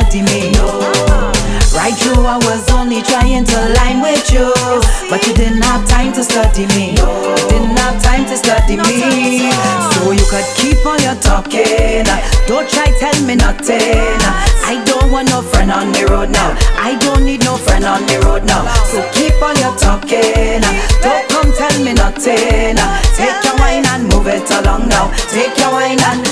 study me. No. Right through, I was only trying to line with you. But you didn't have time to study me. You didn't have time to study me. So you could keep on your talking. Don't try tell me nothing. I don't want no friend on the road now. I don't need no friend on the road now. So keep on your talking. Don't come tell me nothing. Take your wine and move it along now. Take your wine and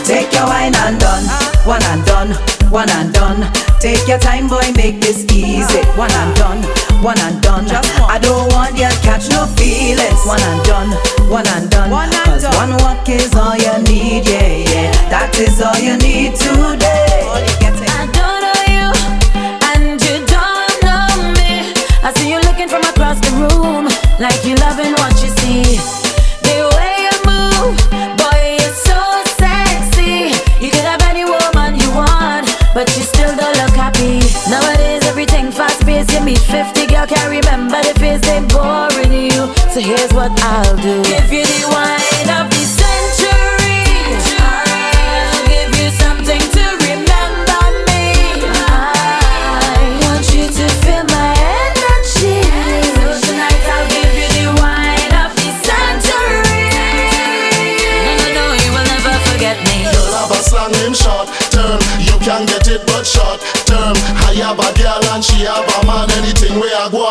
one and done. Take your time, boy, make this easy. One and done, one and done. I don't want you to catch no feelings. One and done, one and done. Cause one walk is all you need, yeah, yeah. That is all you need today. So here's what I'll do: Give you the wine of the century. I'll give you something to remember me. I want you to feel my energy. So tonight I'll give you the wine of the century. No, no, no, you will never forget me. Girl have a slang name short term. You can get it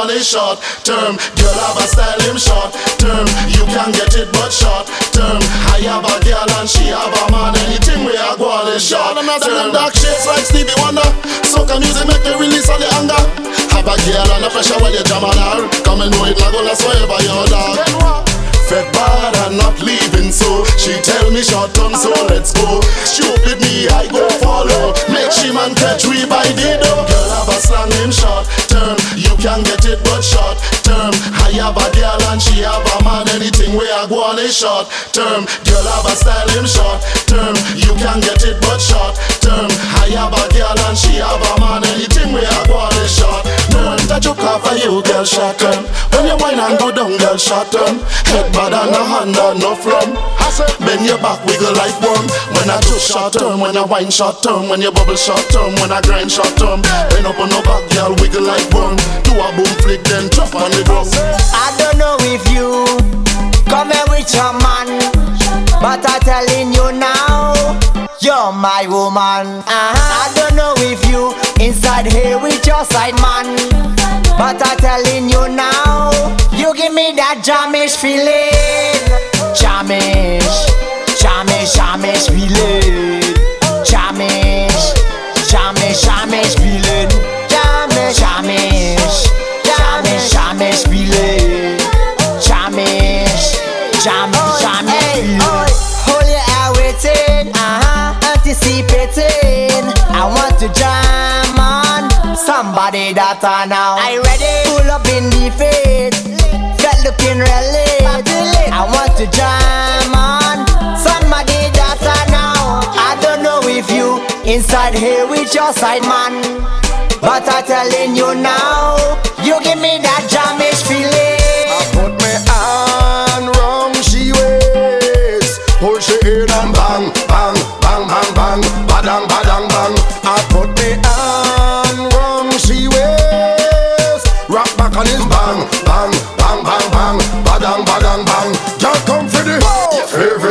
we are go on is short term. Girl have a style name short term. You can get it but short term. I have a girl and she have a man. Anything we are go on is short term. Dark shades like Stevie Wonder. Soca music make you release all the anger. Have a girl under pressure while you jam on her. Come and know it like all forever your dog. Fed bad and not leaving so She tell me short term so let's go Stupid me I go short term. Girl have a style name short term. You can get it but short term. I have a girl and she have a man. Anything we are go on is short term. That you call for you girl short term. When you whine and go down girl short term. Head bad and a hand and no from Bend your back wiggle like worm. When I just short term When I whine short term When you bubble short term When I grind short term. Bend up on no back girl wiggle like worm. Do a boom flick then drop on the ground I don't know if you come here with your man, but I'm telling you now, you're my woman. Uh-huh. I don't know if you inside here with your side man, but I'm telling you now, you give me that jamish feeling, somebody that I know. I ready? Pull up in the faith, get looking really. I want to jam on somebody that I know. I don't know if you inside here with your side man, but I'm telling you now, you give me that jamish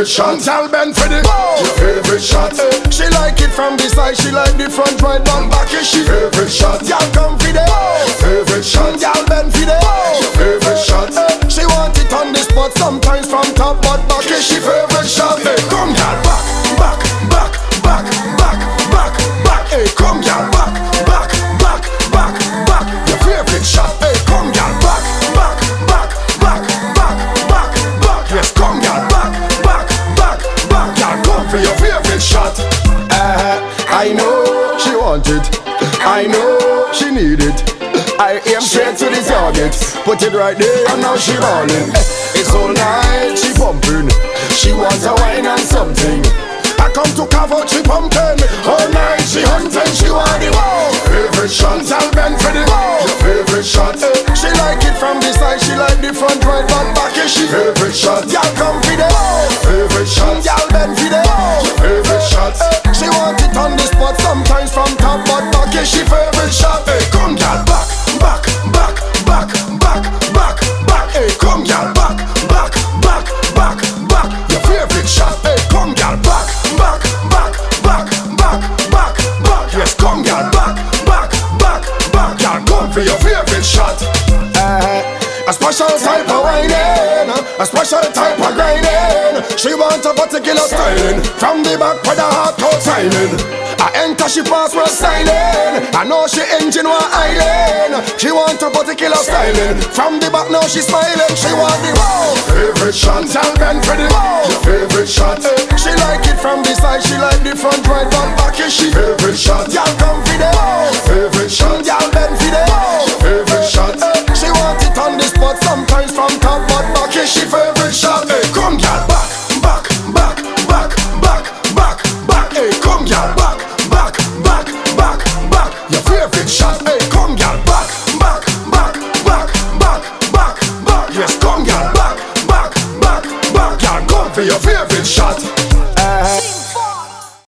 favorite shot. Y'all bend for Your favorite shot. She like it from the side She like the front right down back she favorite shot. Y'all come for the favorite shot. Y'all bend for the Your favorite shot. She want it on the spot Sometimes from top but back she favorite shot. Come I aim straight to the target. Put it right there and now she ballin' It's all night she pumping She wants a wine and something. I come to out she pumpkin All night she hunting She want the wow Favorite shot I'll bend for the wow favorite shot She like it from the side. She like the front right back back is she favorite shot. Y'all come for the wow Favorite shot Y'all bend for the wow favorite shot She want it on the spot. Sometimes from top but back is she favorite a special type of grinding. She want a particular styling from the back with a hardcore timing. I enter she pass password signing. I know she engine one island. She want a particular styling from the back. Now she smiling. She want the wow. Favorite shot, tell Ben for the. Favorite shot. She like it from the side. She like the front right, but back is she favorite shot.